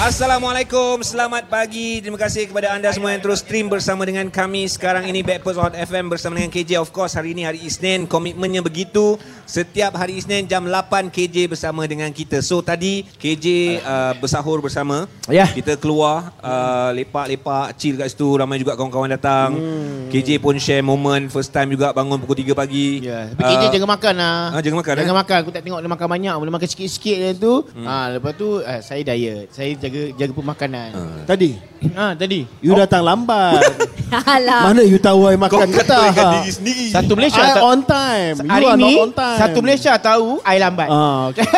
Assalamualaikum, selamat pagi. Terima kasih kepada anda semua yang terus stream bersama dengan kami sekarang ini Backpast Hot FM bersama dengan KJ. Of course, hari ini hari Isnin, komitmennya begitu. Setiap hari Isnin jam 8 KJ bersama dengan kita. So tadi KJ uh, bersahur bersama. Ya. Kita keluar uh, lepak-lepak chill kat situ. Ramai juga kawan-kawan datang. Hmm. KJ pun share moment first time juga bangun pukul 3 pagi. Ya, tapi KJ Uh, jangan makan lah. ah, jangan makan, Jangan eh? makan. Aku tak tengok dia makan banyak. Boleh makan sikit-sikit je tu. Hmm. Ha, lepas tu eh, saya diet. Saya jaga jaga pemakanan. Ah. Tadi Ha, tadi. You datang lambat Alah. Mana you tahu I makan Kau tak katakan diri sendiri. Satu Malaysia I on time You Hari are ni not on time satu Malaysia tahu I lambat. ah, okay.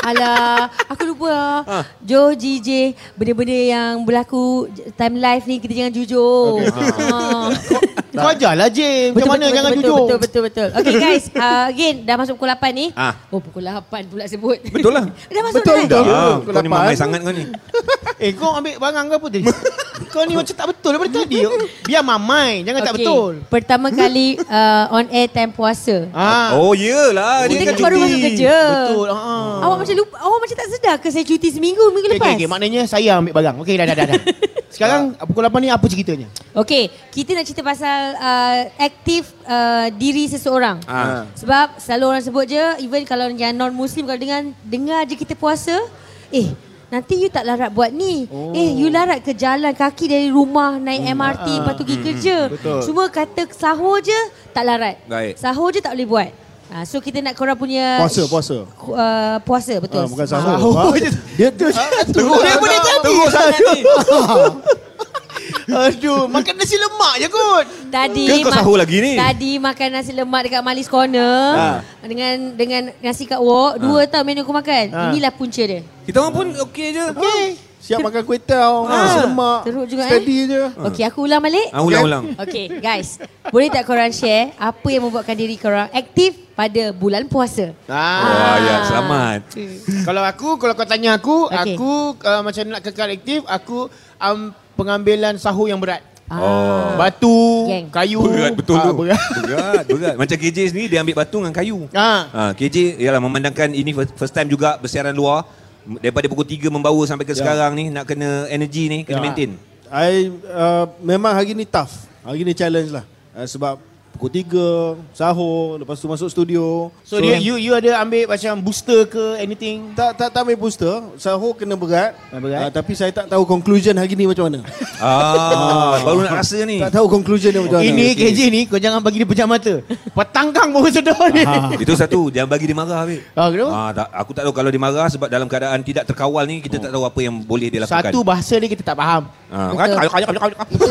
Alah. Aku lupa. Ha. Jo, JJ. Benda-benda yang berlaku time live ni kita jangan jujur. Ah. Kau ajarlah je. Macam mana jangan betul, jujur. Betul, betul, betul. Okay guys. Uh, again, dah masuk pukul 8 ni. Ah. Oh, pukul 8 pula sebut. Betul lah. dah masuk Betul dah. dah. Pukul kau ni mamai sangat kau ni. Eh kau ambil barang ke apa tadi? kau ni macam tak betul daripada tadi. Biar mamai. Jangan tak Okay. betul. Pertama kali uh, on air time puasa. Ah. Oh. Kita Dia kan baru cuti. masuk kerja. Betul. Ah. Awak macam lupa, awak macam tak sedar ke saya cuti seminggu minggu Okay, lepas? okay, okay, maknanya saya ambil barang. Okey, dah, dah, dah. dah. Sekarang pukul 8 ni apa ceritanya? Okey, kita nak cerita pasal uh, aktif uh, diri seseorang. Ah. Sebab selalu orang sebut je, even kalau yang non-Muslim kalau dengar dengar je kita puasa, eh nanti you tak larat buat ni. Oh. Eh you larat ke jalan kaki dari rumah naik MRT ah. lepas tu pergi kerja. betul. Cuma kata sahur je tak larat. Baik. Sahur je tak boleh buat. Ha, so kita nak korang punya Puasa, puasa. Uh, puasa betul. ah, Bukan sahur Sahur Ah, je. Dia tu Teruk dia boleh jadi. Sangat ni. Aduh, makan nasi lemak je kot. Tadi Ke kau ma- sahur lagi ni? Tadi makan nasi lemak dekat Malis Corner Ha. dengan dengan nasi kat wok, dua tau menu aku makan. Ha. Inilah punca dia. Kita orang pun okey je. Okey. Siap makan kuih tau Ah. Nasi lemak Teruk juga, eh. Steady je Okey, aku ulang balik. Ah, ulang-ulang. Okey, guys. Boleh tak korang share apa yang membuatkan diri korang aktif pada bulan puasa? Ah. Wah, ya, selamat. Kalau aku, kalau kau tanya aku, Okey. aku uh, macam nak kekal aktif, aku um, pengambilan sahur yang berat. Oh. Batu, Geng. kayu. Berat betul Ah, tu. berat. Berat, berat. Macam KJ sendiri dia ambil batu dengan kayu. Ah. Ha, KJ ialah memandangkan ini first, time juga bersiaran luar. Daripada pukul 3 membawa sampai ke sekarang ni nak kena energy ni kena Ya. maintain. I uh, Memang hari ni tough Hari ni challenge lah uh, Sebab Pukul 3 Sahur Lepas tu masuk studio So, dia, you you ada ambil macam booster ke anything? tak, tak, tak ambil booster Sahur kena berat, Ah, berat. Uh, Tapi saya tak tahu conclusion hari ni macam mana Ah, baru nak rasa ni. Tak tahu conclusion dia macam mana Ini KJ ni kau jangan bagi dia pejam mata. Petangkang baru sedar ni. Itu satu, jangan bagi dia marah Habib. Ah, kenapa? Ah, tak, aku tak tahu kalau dia marah sebab dalam keadaan tidak terkawal ni kita tak tahu apa yang boleh dia lakukan. Satu bahasa dia kita tak faham. Ah, Betul.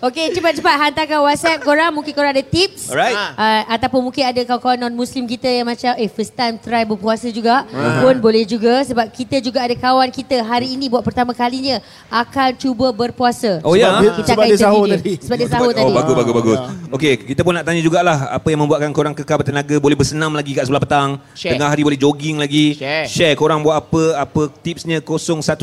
Okey, cepat-cepat hantarkan WhatsApp korang. Mungkin korang ada tips. Alright. Uh, ataupun mungkin ada kawan-kawan non-Muslim kita yang macam eh first time try berpuasa juga uh-huh. pun boleh juga sebab kita juga ada kawan kita hari ini buat pertama kalinya akan cuba berpuasa. Oh, ya? Sebab Kita sebab akan dia sahur dia. tadi. Sebab dia sahur oh, tadi. bagus, bagus, bagus. ya. Okey, kita pun nak tanya jugalah apa yang membuatkan korang kekal bertenaga, boleh bersenam lagi kat sebelah petang, Share. tengah hari boleh jogging lagi. Share. Share korang buat apa, apa tipsnya 017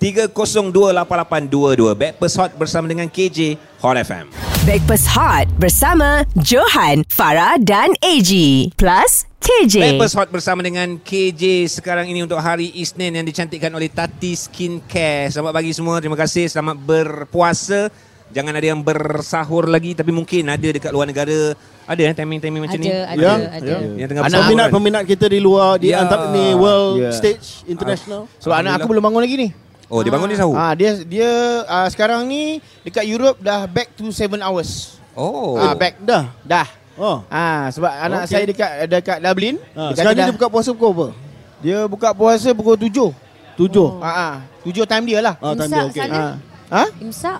302 8822. Backpast Hot bersama dengan KJ Hot FM. Backpass Hot bersama Johan, Farah dan AG. Plus KJ. Backpast Hot bersama dengan KJ sekarang ini untuk hari Isnin yang dicantikkan oleh Tati Skincare. Selamat pagi semua. Terima kasih. Selamat berpuasa. Jangan ada yang bersahur lagi tapi mungkin ada dekat luar negara. Ada eh timing-timing macam ni. Ada, ada, Ya, ada. ya. Yang tengah Anak bersahur kan? Peminat-peminat kita di luar Di Ya. antara ni World Ya. stage International Sebab anak aku belum bangun lagi ni. Oh, dia bangun dia sahur. Ah dia dia uh, sekarang ni dekat Europe dah back to 7 hours. Oh. Ah back Dah dah. Oh Ah sebab anak Okey. saya dekat dekat Dublin. ha, dia, kata Sekarang ni dah, dia buka puasa pukul apa? dia buka puasa pukul 7. Tujuh Ah ah 7 time dia lah. Ah, time dia, okey. Ah. Ha? Imsak.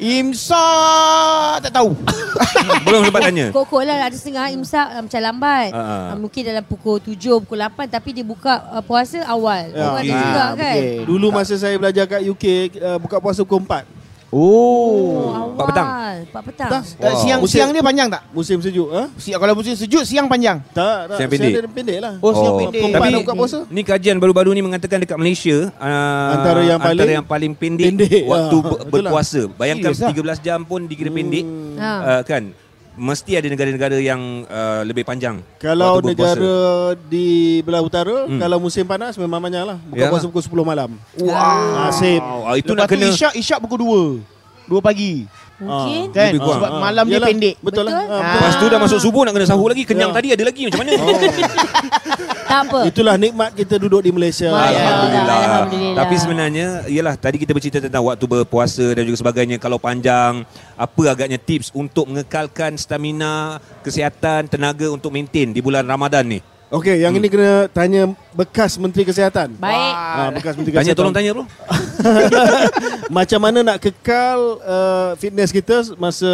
Imsak tak tahu. Belum sempat tanya. Kok-kok lah ada setengah imsak uh, macam lambat. Ah. Uh, mungkin dalam pukul 7, pukul 8 tapi dia buka uh, puasa awal. Ya. Orang ada Okey. juga Ah, kan. okey. Dulu masa saya belajar kat UK uh, Buka puasa pukul 4 Oh. awal. Empat petang? Empat petang. Dah. Uh, siang Musim- siang dia panjang tak? Musim sejuk ha? Si, kalau musim sejuk siang panjang. Tak, tak. Siang pendek. Siang pendek lah. Oh, siang pendek. Pukul Tapi buka puasa. ni kajian baru-baru ni mengatakan dekat Malaysia uh, Antara yang antara paling- yang paling pendek, pendek, waktu lah. berpuasa. Bayangkan Serius lah? 13 jam pun dikira pendek Ha. uh, kan. Mesti ada negara-negara yang uh, lebih panjang. Kalau negara di belah utara, kalau musim panas memang banyak lah. Buka Yalah. puasa pukul 10 malam. Wow. Ah, sip. Ah, itu Lepas nak kena Isyak, Isyak pukul 2. 2 pagi. Mungkin. Kan? Lebih kurang. Sebab malam dia Yalah, pendek. Betul, lah. Betul. Ah, Ah. betul. Lepas tu dah masuk subuh nak kena sahur lagi. Kenyang Ya. tadi ada lagi macam mana? Tak apa. Itulah nikmat kita duduk di Malaysia. Allah. Alhamdulillah. Alhamdulillah. Tapi sebenarnya ialah tadi kita bercerita tentang waktu berpuasa dan juga sebagainya kalau panjang apa agaknya tips untuk mengekalkan stamina, kesihatan, tenaga untuk maintain di bulan Ramadan ni. Okey, yang ini kena tanya bekas Menteri Kesihatan. Baik. Ah, bekas Menteri Tanya Kesihatan. tolong tanya bro. Macam mana nak kekal uh, fitness kita masa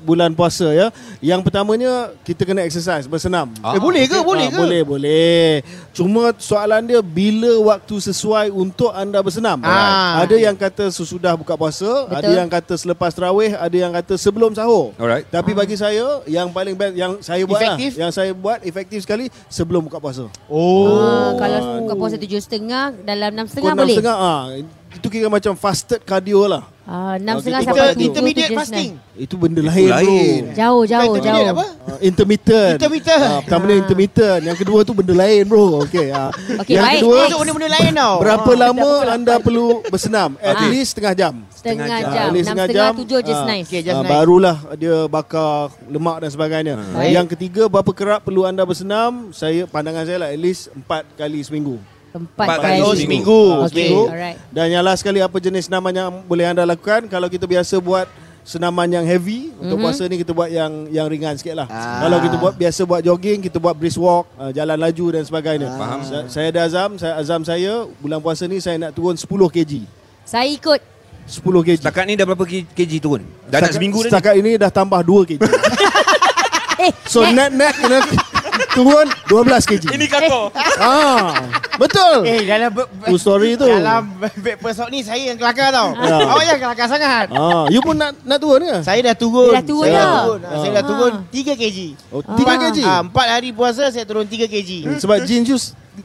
bulan puasa ya? Yang pertamanya kita kena exercise, bersenam. Ah. Eh, boleh ke? Boleh Ah, ke? Boleh, boleh. Cuma soalan dia bila waktu sesuai untuk anda bersenam. Ah. Ada yang kata sesudah buka puasa, Betul. ada yang kata selepas tarawih, ada yang kata sebelum sahur. Alright. Tapi bagi saya yang paling best yang saya buat lah, yang saya buat efektif sekali sebelum buka puasa. Oh. Ah, kalau buka puasa tujuh setengah dalam enam setengah Pukul enam boleh. setengah ah itu kira macam fasted cardio lah. Ah, enam Oh, setengah sampai Inter, tujuh. intermediate tujuh fasting. Itu benda lain, lain. bro. Jauh, jauh, jauh. apa? Uh, intermittent. Intermittent. Ah, pertama ni intermittent. Yang kedua tu benda lain bro. Okey. ah. Okey, yang baik, kedua. Masuk benda-benda lain tau. berapa Oh, lama anda perlu bersenam? At least setengah jam. Setengah Setengah jam. At least setengah tujuh just Ah, nice. Okay, just nice. barulah dia bakar lemak dan sebagainya. Baik. Yang ketiga berapa kerap perlu anda bersenam? Saya pandangan saya lah at least empat kali seminggu. Empat Empat kali. kali Oh, seminggu. seminggu. Okey, Seminggu. alright. Dan yang last sekali apa jenis senaman yang boleh anda lakukan Kalau kita biasa buat senaman yang heavy Untuk Mhm. puasa ni kita buat yang yang ringan sikit lah Ah. Kalau kita buat biasa buat jogging Kita buat brisk walk uh, Jalan laju dan sebagainya Faham. Sa- Saya ada azam saya, Azam saya Bulan puasa ni saya nak turun 10 kg Saya ikut. 10 kg Setakat ni dah berapa kg turun? Dah nak seminggu dah ni? Setakat ini dah tambah 2 kg Eh, So net. net-net kena turun 12 kg Ini kako. ah, Betul Eh, dalam True story tu Dalam backpast ni saya yang kelakar tau. Ya. Awak yang kelakar sangat. ah, You pun nak nak turun ke? Saya dah turun. Dia dah turun saya dah. dah turun. Ah, Saya dah Ah. turun 3 kg. Oh, 3 kg Ah, 4 hari puasa saya turun 3 kg. Hmm, Sebab jeans you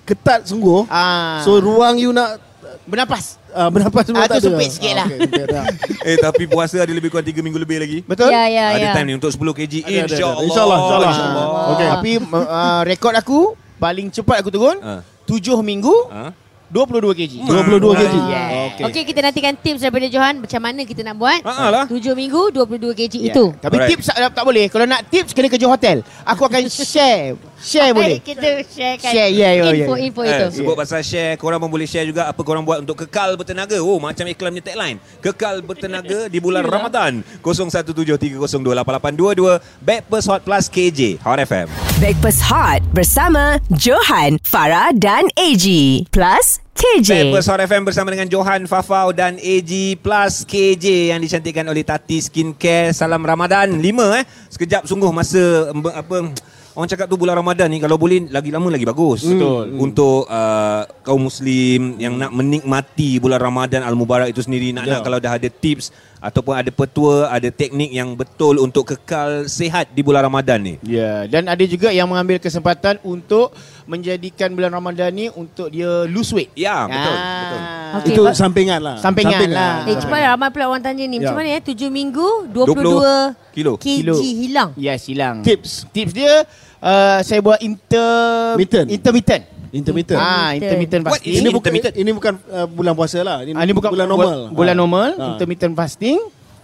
ketat sungguh Ah. So ruang you nak bernapas. uh, bernapas semua Ah, tak tu ada. sempit sikit lah. sempit lah. Eh tapi puasa ada lebih kurang 3 minggu lebih lagi. Betul? Ya, ya, ada ya. time ni untuk 10 kg. Ada, ada, ada. InsyaAllah. InsyaAllah, insyaAllah. InsyaAllah. Okey. Tapi uh, rekod aku paling cepat aku turun Ah. 7 minggu Ha? 22 kg. 22 kg. Yeah. Okey. Okey, kita nantikan tips daripada Johan macam mana kita nak buat. Ha lah. 7 minggu 22 kg Yeah. itu. Tapi Alright. tips tak, tak boleh. Kalau nak tips kena kerja hotel. Aku akan share. Share boleh. Kita sharekan Share, yeah, yeah, yeah. info-info itu. Eh, sebut pasal share, korang pun boleh share juga apa korang buat untuk kekal bertenaga. Oh, macam iklan punya tagline. Kekal bertenaga di bulan Ramadan. 0173028822 Backpast Hot Plus KJ Hot FM. Backpass Hot bersama Johan, Farah dan AG. Plus KJ. Backpast Hot FM bersama dengan Johan Fafau dan AG Plus KJ yang dicantikkan oleh Tati Skincare. Salam Ramadan 5 eh. Sekejap sungguh masa apa Orang cakap tu bulan Ramadan ni kalau boleh lagi lama lagi bagus. Betul. Untuk uh, kaum muslim yang nak menikmati bulan Ramadan Al-Mubarak itu sendiri nak nak Ya. kalau dah ada tips ataupun ada petua, ada teknik yang betul untuk kekal sihat di bulan Ramadan ni. Ya, dan ada juga yang mengambil kesempatan untuk menjadikan bulan Ramadan ni untuk dia lose weight. Ya, betul, Ah. betul. Okey, Itu sampingan lah. Sampingan lah. Eh, cepat ramai pula orang tanya ni. Macam Ya. mana ya? 7 minggu 22 kilo. kg Kilo. hilang. Ya, silang. Tips. Tips dia uh, saya buat inter Intermittent. intermittent. Intermittent. Ah, intermittent What fasting. is Ini bukan intermittent? ini bukan uh, bulan puasa lah. Ini, Ah, ini bukan bulan normal. bu- Bulan Ah. normal, Ah. intermittent fasting.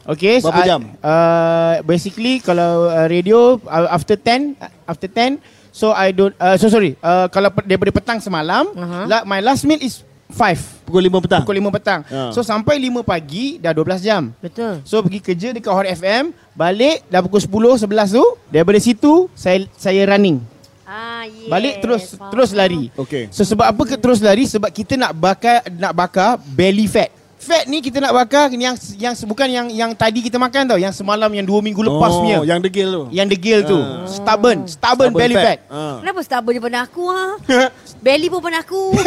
Okay, Berapa I- jam? Uh, basically kalau uh, radio uh, after 10 uh, after 10 so I don't uh, so sorry. Uh, kalau pe- daripada petang semalam, Aha. la, my last meal is 5 Pukul 5 petang. pukul 5 petang. Ah. So sampai 5 pagi dah 12 jam. Betul. So pergi kerja dekat Hot FM, balik dah pukul 10 11 tu, daripada situ saya saya running. Ah, yes. Balik terus Faham. terus lari. Okey. So sebab apa ke terus lari? Sebab kita nak bakar nak bakar belly fat. Fat ni kita nak bakar yang yang bukan yang yang tadi kita makan tau, yang semalam yang dua minggu lepas oh, punya. yang degil tu. Yang degil tu. Ah. Stubborn, stubborn, belly fat. Ah. Kenapa stubborn daripada aku ha? Belly pun pada aku.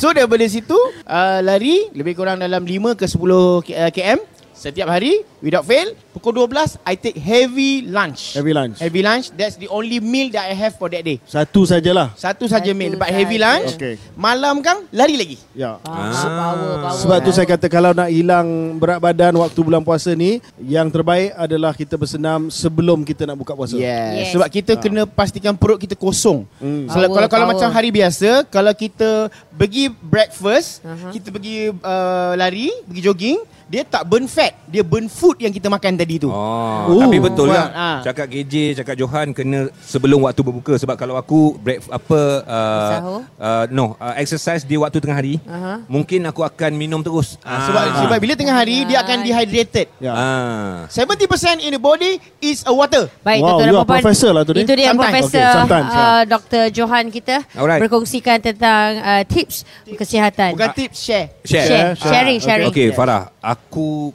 So daripada situ uh, lari lebih kurang dalam 5 ke 10 K- uh, km setiap hari without fail pukul 12 I take heavy lunch. Heavy lunch. Heavy lunch that's the only meal that I have for that day. Satu sajalah. Satu saja meal. Saja. heavy lunch, Okey. malam kan lari lagi. Ya. Ah, power, power. Sebab tu saya kata kalau nak hilang berat badan waktu bulan puasa ni, yang terbaik adalah kita bersenam sebelum kita nak buka puasa. Yes. Yes. Sebab kita kena pastikan perut kita kosong. Hmm. So, Power, kalau kalau power. macam hari biasa, kalau kita pergi breakfast, Aha. kita pergi uh, lari, pergi jogging, dia tak burn fat, dia burn food yang kita makan tadi tu. Oh, Oh. tapi betul lah. ah. Cakap KJ, cakap Johan kena sebelum waktu berbuka sebab kalau aku break apa uh, Sahur? uh, no, uh, exercise di waktu tengah hari, Aha. mungkin aku akan minum terus. Ah, sebab sebab bila tengah hari dia akan dehydrated. Ya. Ah. 70% in the body is a water. Baik, Wow, tuan-tuan dan puan-puan. professor lah tu ni. Itu dia Sometimes. Profesor Okay, sometimes, uh, Dr. Johan kita Alright. berkongsikan tentang uh, tips kesihatan. Bukan tips share. Share. Share, Share. sharing, Ah, sharing. Okay Farah Aku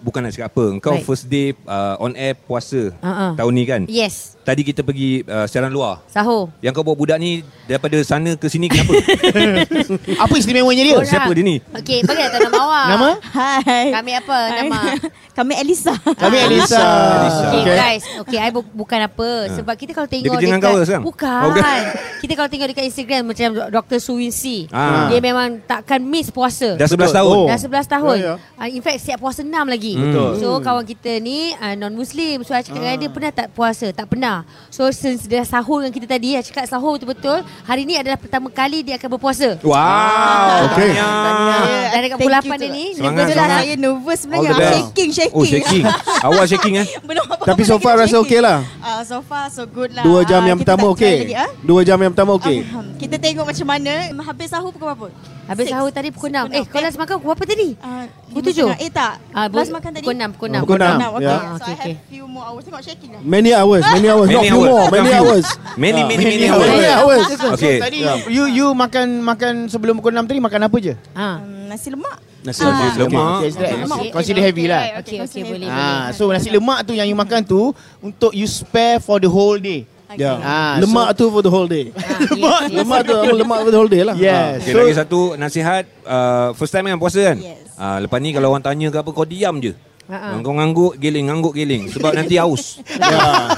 bukan nak cakap apa Engkau Baik. first day uh, On air puasa ah. Tahun ni kan Yes, Tadi kita pergi uh, Siaran luar sahur. Yang kau bawa budak ni Daripada sana ke sini Kenapa? Apa istimewanya dia? Orang. siapa dia ni? Okey, bagi tahu nama awak. Nama? Hai. Kami apa nama? Kami Elisa. Kami Ah. Elisa. Elisa. Okay, Okay. guys. Okay, I bu- bukan apa. Sebab kita kalau tengok dengan dekat... kau sekarang? Bukan. Oh, bukan. kita kalau tengok dekat Instagram macam Dr. Suwinsi. Ah. Dia memang takkan miss puasa. Dah 11 Betul. tahun Oh. Dah 11 tahun. Ya, ya. Uh, in fact, siap puasa 6 lagi. Betul. So, kawan kita ni uh, non-Muslim. So, I cakap dengan dia, pernah tak puasa? Tak pernah. So, since dia sahur dengan kita tadi, I cakap sahur betul-betul. Hari ni adalah pertama kali dia akan berpuasa. Wow Okay. Tahniah. Dan dekat pukul you 8 tu. ni, Semangat, Betul lah sangat. saya nervous sebenarnya. All the best. Shaking, shaking. Oh shaking Awal shaking eh Belum apa-apa Tapi so far dah rasa shaking. okey lah. Ah, so far so good lah. Dua jam Ah, yang pertama okey. lagi, ah. Dua jam yang pertama okey. Kita tengok macam mana. Habis sahur pukul berapa? Habis sahur tadi pukul 6. Pukul Eh, kau last makan pukul berapa tadi? Ah, Pukul lima tujuh? setengah. Eh tak. Last makan tadi. Pukul 6, pukul 6. Pukul enam. Okay. Ya. So Okay, I okay. have few more hours. Tengok shaking lah. Many hours, many hours, not Many few hours. more, many hours. Many many many hours Many hours. Okay Tadi you you makan makan sebelum pukul 6 tadi makan apa je? Ha. Nasi lemak. Nasi Ah. lemak. Lemak. Okay, so Nasi lemak, consider okay. heavy lah. Okey, okey, boleh, Ah, so nasi lemak tu yang you makan tu untuk you spare for the whole day. Ya. Ah, Lemak tu for the whole day. Lemak. Lemak tu lemak for the whole day lah. Yes. Okay, So- lagi satu nasihat uh, First time kan puasa kan Yes. uh, Lepas ni kalau orang tanya ke apa Kau diam je Ha-ha. Kau ngangguk giling Ngangguk giling Sebab nanti haus Ya.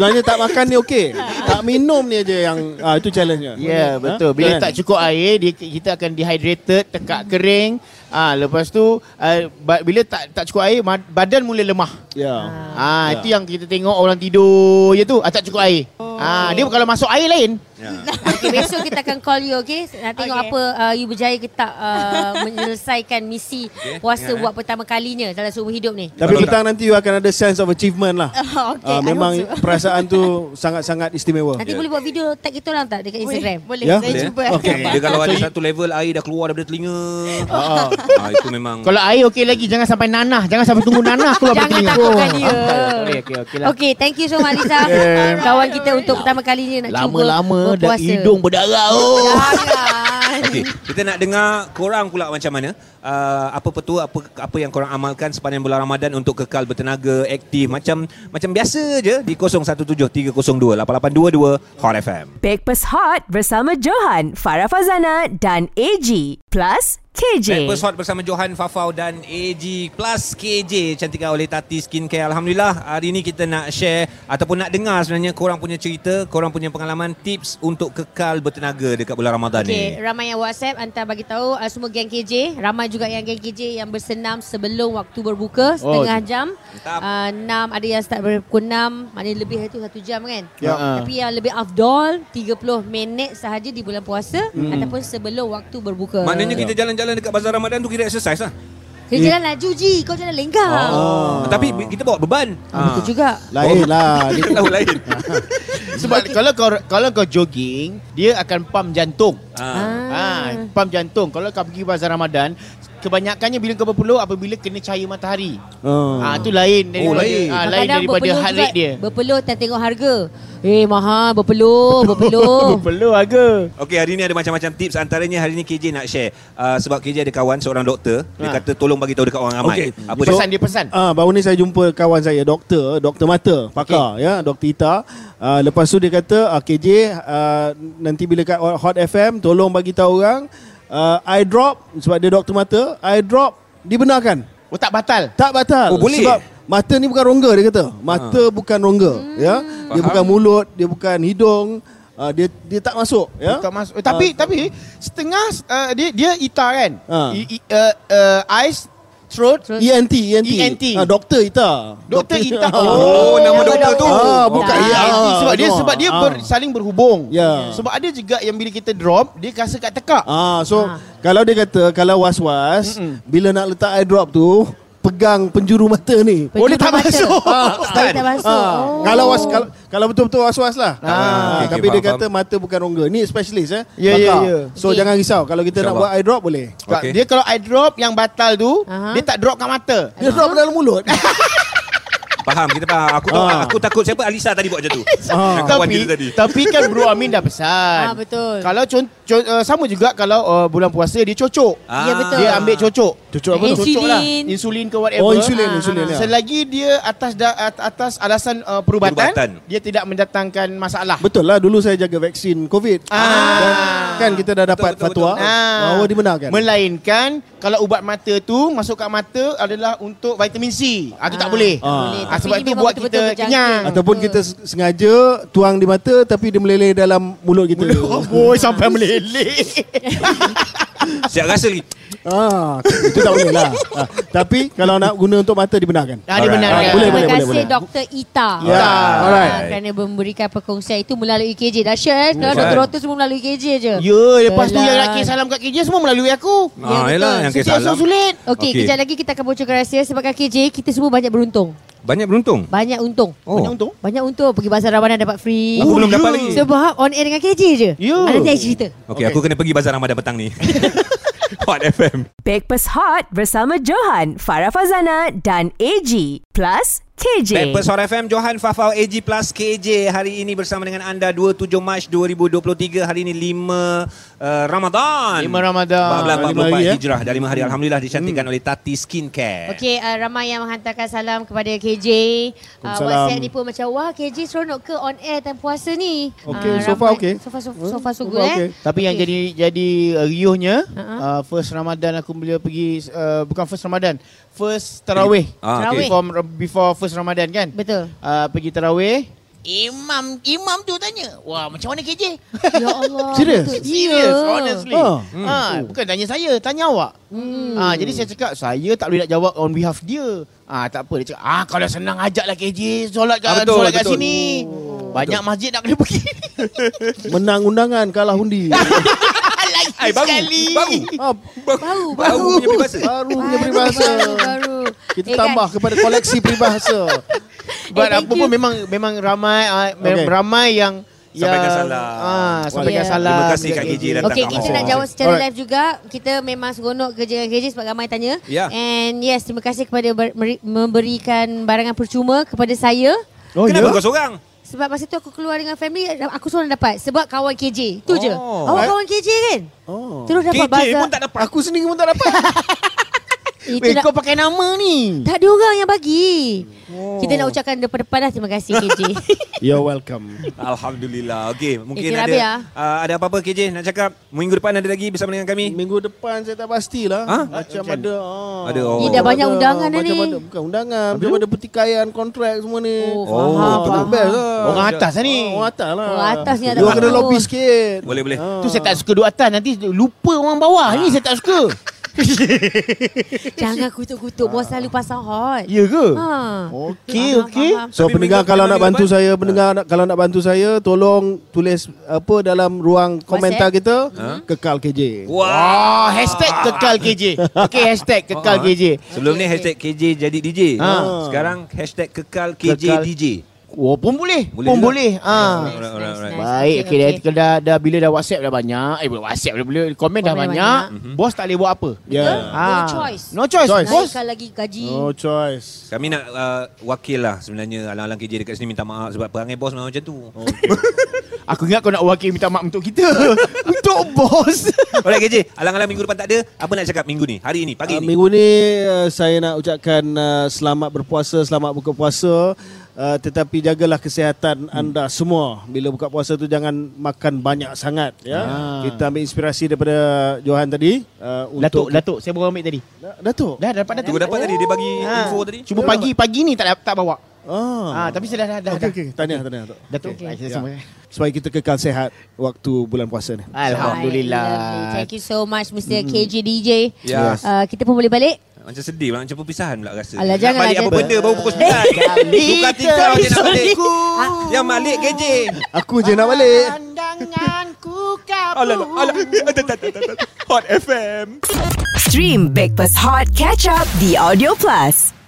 Sebenarnya tak makan ni okey. Tak minum ni aja yang ah, itu challenge-nya. Ya yeah, Ha? betul. Bila Kan? tak cukup air, dia, kita akan dehydrated, tekak kering. Ah lepas tu uh, bila tak tak cukup air, ma- badan mula lemah. Ya. Ah Ya. itu yang kita tengok orang tidur je tu, ah, tak cukup air. Ah dia kalau masuk air lain. ya. Okay, besok kita akan call you, okay? Nak tengok Okay. apa uh, you berjaya ke tak uh, menyelesaikan misi Okay, puasa eh. buat pertama kalinya dalam seumur hidup ni. Tapi petang nanti you akan ada sense of achievement lah. okay, Ah, I memang so. perasaan tu sangat-sangat istimewa. Nanti boleh buat video tag kita orang tak dekat Instagram? Boleh, boleh. Saya Boleh, cuba. Okay. Dia kalau ada satu level Air dah keluar daripada telinga Ah. Ah, Itu memang Kalau air okey lagi, jangan sampai nanah, jangan sampai tunggu nanah keluar Jangan dari telinga. takutkan dia. Okey okey okey lah. Okay, thank you so much Lisa. Kawan kita untuk pertama kalinya nak cuba Lama-lama dah berpuasa. hidung berdarah. Oh. Jangan. Okey, kita nak dengar korang pula macam mana uh, apa petua apa apa yang korang amalkan sepanjang bulan Ramadan untuk kekal bertenaga, aktif macam macam biasa je di 0173028822 Hot FM. Breakfast Hot bersama Johan, Farah Fazana dan AG. Plus KJ. Breakfast Hot bersama Johan Fafau dan AG plus KJ cantikan oleh Tati Skincare. Alhamdulillah hari ni kita nak share ataupun nak dengar sebenarnya korang punya cerita, korang punya pengalaman tips untuk kekal bertenaga dekat bulan Ramadan Okay, ni. Ramai yang WhatsApp hantar bagi tahu uh, semua geng KJ, ramai juga yang geng KJ yang bersenam sebelum waktu berbuka setengah jam. Mantap. Uh, 6 ada yang start berpukul 6, maknanya lebih itu satu jam kan. Ya. Tapi yang lebih afdol 30 minit sahaja di bulan puasa ataupun sebelum waktu berbuka. Maknanya kita jalan-jalan dekat bazar Ramadan tu kira exercise lah. Kita jalan laju ji, kau jangan lenggang. Oh. Tapi kita bawa beban. Ah. Betul juga. Lain lah. Dia- Tahu lain. Sebab kalau kau kalau kau jogging, dia akan pump jantung. Ah. Ah, pump jantung. Kalau kau pergi bazar Ramadan, kebanyakannya bila kau berpeluh apabila kena cahaya matahari. Oh. Ah, tu lain daripada lain. ah, lain daripada heart rate dia. Berpeluh dan tengok harga. Eh mahal berpeluh, berpeluh. Berpeluh harga. Okey, hari ni ada macam-macam tips. Antaranya hari ni KJ nak share. Uh, sebab KJ ada kawan seorang doktor. Dia Ha. kata tolong bagi tahu dekat orang ramai. Okey. Apa Dia dia? pesan dia pesan. Ah, baru ni saya jumpa kawan saya doktor, doktor mata, pakar ya, Dr. Ita. Ah, lepas tu dia kata, ah, KJ ah, nanti bila kat Hot FM tolong bagi tahu orang ah, eye drop sebab dia doktor mata, eye drop dibenarkan. Oh tak batal. Tak batal. Oh, boleh? Sebab mata ni bukan rongga dia kata. Mata bukan rongga, ya. Dia Faham. bukan mulut, dia bukan hidung, uh, dia dia tak masuk, ya. Tak masuk. Eh, tapi tapi setengah uh, dia dia ita kan. Ha. I, i, uh, uh, eyes, throat, Throat. ENT, ENT. ENT. Ah, doktor Ita. doktor ita. Oh, nama doktor tu. Ah, bukan. Ya, ENT sebab dia ah, sebab dia ah. ber, saling berhubung. Ya. Sebab ada juga yang bila kita drop dia rasa kat tekak. Ah, so Ah. kalau dia kata kalau was-was, Mm-mm. bila nak letak eye drop tu, pegang penjuru mata ni. Oh, dia tak Penjuru mata. masuk. Sekali tak masuk. Ah, Oh. Kalau was kalau, kalau betul-betul was-was lah. Ah, Ah, okey, tapi okey, dia faham, kata mata bukan rongga. Ni specialist eh. Ya, ya, ya. So Okey. jangan risau kalau kita nak InsyaAllah. buat eye drop boleh. Okey. Dia kalau eye drop yang batal tu, Aha. dia tak drop kat mata. Dia drop dalam mulut. Faham, kita faham. Aku tahu, Ah. aku takut siapa Alisa tadi buat macam tu. Ah. Tapi tadi. tapi kan Bro Amin dah pesan. Ah, betul. Kalau con- con- uh, sama juga kalau uh, bulan puasa dia cocok. Ah. Ya, betul. Dia ambil cocok. Cocok apa tu? Insulin. Cocok lah. Insulin ke whatever. Oh, insulin, Ah, insulin ah, ya. Selagi dia atas da, at- atas alasan uh, perubatan, Perubatan. dia tidak mendatangkan masalah. Betul lah dulu saya jaga vaksin COVID. Ah. Dan kan kita dah dapat Betul, betul, fatwa betul. Ah. bahawa dibenarkan. Melainkan kalau ubat mata tu masuk kat mata adalah untuk vitamin C. Ah tu tak Ah, boleh. Ah. Ah, Tapi sebab tu buat kita kenyang. Ataupun kita sengaja tuang di mata tapi dia meleleh dalam mulut kita. Oh boy sampai meleleh. Siap rasa lagi. Ah, itu tak boleh lah. Ah, tapi kalau nak guna untuk mata dibenarkan. Ah benar. Ah, kan? boleh, Terima boleh, kasih boleh. Dr. Ita. Ya. Ah, Alright. Kerana memberikan perkongsian itu melalui KJ. Dahsyat eh. Sekarang Betul. doktor-doktor semua melalui KJ je. Ya, lepas tu yang nak kirim salam kat KJ semua melalui aku. Ah, betul. yelah, yang kisah salam. sulit. Okey, Okey. kejap lagi kita akan bocorkan rahsia sebabkan KJ kita semua banyak beruntung. Banyak beruntung. Banyak untung. Oh. Banyak untung. Banyak untung pergi bazar Ramadan dapat free. Oh, belum ya. dapat lagi. Sebab on air dengan KJ je. Ya. Ah, Nanti saya cerita. Okey, aku kena pergi bazar Ramadan petang ni. Hot FM. Breakfast Hot bersama Johan, Farah Fazana dan AG. Plus KJ. Backpast Hot FM Johan Fafau AG Plus KJ hari ini bersama dengan anda 27 Mac 2023 hari ini 5 uh, Ramadan 5 Ramadan. 1444 Lima hari, ya? Hijrah dah 5 hari Alhamdulillah dicantikkan oleh Tati Skincare Okey, uh, ramai yang menghantarkan salam kepada KJ. Uh, Waalaikumsalam. WhatsApp ni pun macam, wah KJ seronok ke on air time puasa ni? Okey, Ah, so far okey. So far, so, Hmm, so, far so so good far eh. Tapi yang Okey. jadi jadi uh, riuhnya Ha-ha. uh, first Ramadan aku bila pergi uh, bukan first Ramadan, first tarawih. Ah, Tarawih. okay. Before, first Ramadan kan? Betul. Uh, pergi tarawih. Imam imam tu tanya, "Wah, macam mana KJ?" Ya Allah. Serius? betul. Serious, Ya. honestly. Ah. Ha, bukan tanya saya, tanya awak. Hmm. Ha, jadi saya cakap, saya tak boleh nak jawab on behalf dia. Ah tak apa dia cakap, ah kalau senang ajaklah KJ solat kat Ah, betul, solat kat betul. sini. Banyak masjid nak kena pergi. Menang undangan kalah undi. Ay, baru, sekali. baru. ah, Baru, Baru baru. punya peribahasa baru punya Baru, peribahasa. Baru, baru. Kita Eh, tambah kepada koleksi peribahasa. But Eh, apa you. pun memang memang ramai uh, Okay. ramai yang Sampaikan yang, salam. Ah, sampaikan Yeah. salam. Terima kasih Kak KJ datang Okey, kita nak jawab secara Alright. live juga. Kita memang seronok kerja dengan KJ sebab ramai tanya. Ya. And yes, terima kasih kepada ber- memberikan barangan percuma kepada saya. Oh, Kenapa ya? kau seorang? Sebab masa tu aku keluar dengan family, aku seorang dapat. Sebab kawan KJ. Itu je. Oh. Awak Eh? kawan KJ kan? Oh. Terus dapat KJ bazar. pun tak dapat Aku sendiri pun tak dapat. Itu Weh, kau pakai nama ni. tak ada orang yang bagi. Kita nak ucapkan depan-depan dah terima kasih KJ. You're welcome. Alhamdulillah Okey, mungkin kita ada ah. uh, Ada apa-apa KJ nak cakap Minggu depan ada lagi bersama dengan kami Minggu depan saya tak pastilah. Ha? Macam ada. ah. Ada, oh. Ni dah banyak Ada, undangan dah macam ni. Ada, bukan undangan. Macam ada pertikaian kontrak semua ni. Oh, Oh, faham, faham. best lah. Orang atas lah ni. Ah, Orang atas lah. Orang atas ni ada Dia kena lobby sikit. Boleh, boleh. Ah. Tu saya tak suka duduk atas nanti lupa orang bawah. Ni saya tak suka. Jangan kutuk-kutuk. Bos selalu pasang hot. Ya ke? Ha. Okey, okey. So Tapi pendengar kalau nak bantu depan? saya, pendengar nak, kalau nak bantu saya, tolong tulis apa dalam ruang komentar kita kekal KJ. Wah hashtag kekal KJ. Okey, hashtag kekal Ah. KJ. Sebelum ni hashtag KJ jadi DJ Ah. Sekarang hashtag kekal KJ Kekal. DJ Oh, pun boleh. Boleh pun juga. boleh. Ah. Alright, alright, alright. Baik, okay, dah, okay. dah, dah bila dah WhatsApp dah banyak. Eh, bila WhatsApp dah bila komen dah Komen banyak. banyak. Bos tak boleh buat apa. Ya. No choice. No choice. Choice. Bos. Naikkan lagi gaji. No choice. Kami nak uh, wakil lah sebenarnya Alang-alang KJ dekat sini minta maaf Sebab perangai bos memang macam tu Aku ingat kau nak wakil minta maaf untuk kita. untuk bos. Alright KJ Alang-alang minggu depan tak ada Apa nak cakap minggu ni Hari ni Pagi Uh, ni minggu ni uh, saya nak ucapkan uh, selamat berpuasa, selamat buka puasa. Uh, tetapi jagalah kesihatan anda semua. Bila buka puasa tu jangan makan banyak sangat ya. Ah. Kita ambil inspirasi daripada Johan tadi uh, Datuk, untuk Datuk, saya baru ambil tadi. Datuk. Dah, dah dapat Datuk. Tu dapat tadi dia bagi Ah. info tadi. Cuma pagi pagi ni tak tak bawa. Ah. Ah, tapi saya dah dah dah. Okey okey, tahniah tahniah Datuk. Datuk. Okey. Okay. Saya Ya. semua. Supaya kita kekal sehat waktu bulan puasa ni. Alhamdulillah. Thank you so much Mr. KJ DJ. Ya. Uh, kita pun boleh balik. Macam sedih macam perpisahan pula rasa. Alah, Nak balik apa benda baru pukul 9. Tukar tikar je nak balik. Yang balik KJ. Aku je nak balik. Pandanganku Alah, alah. Hot FM. Stream Breakfast Hot Catch Up The Audio Plus.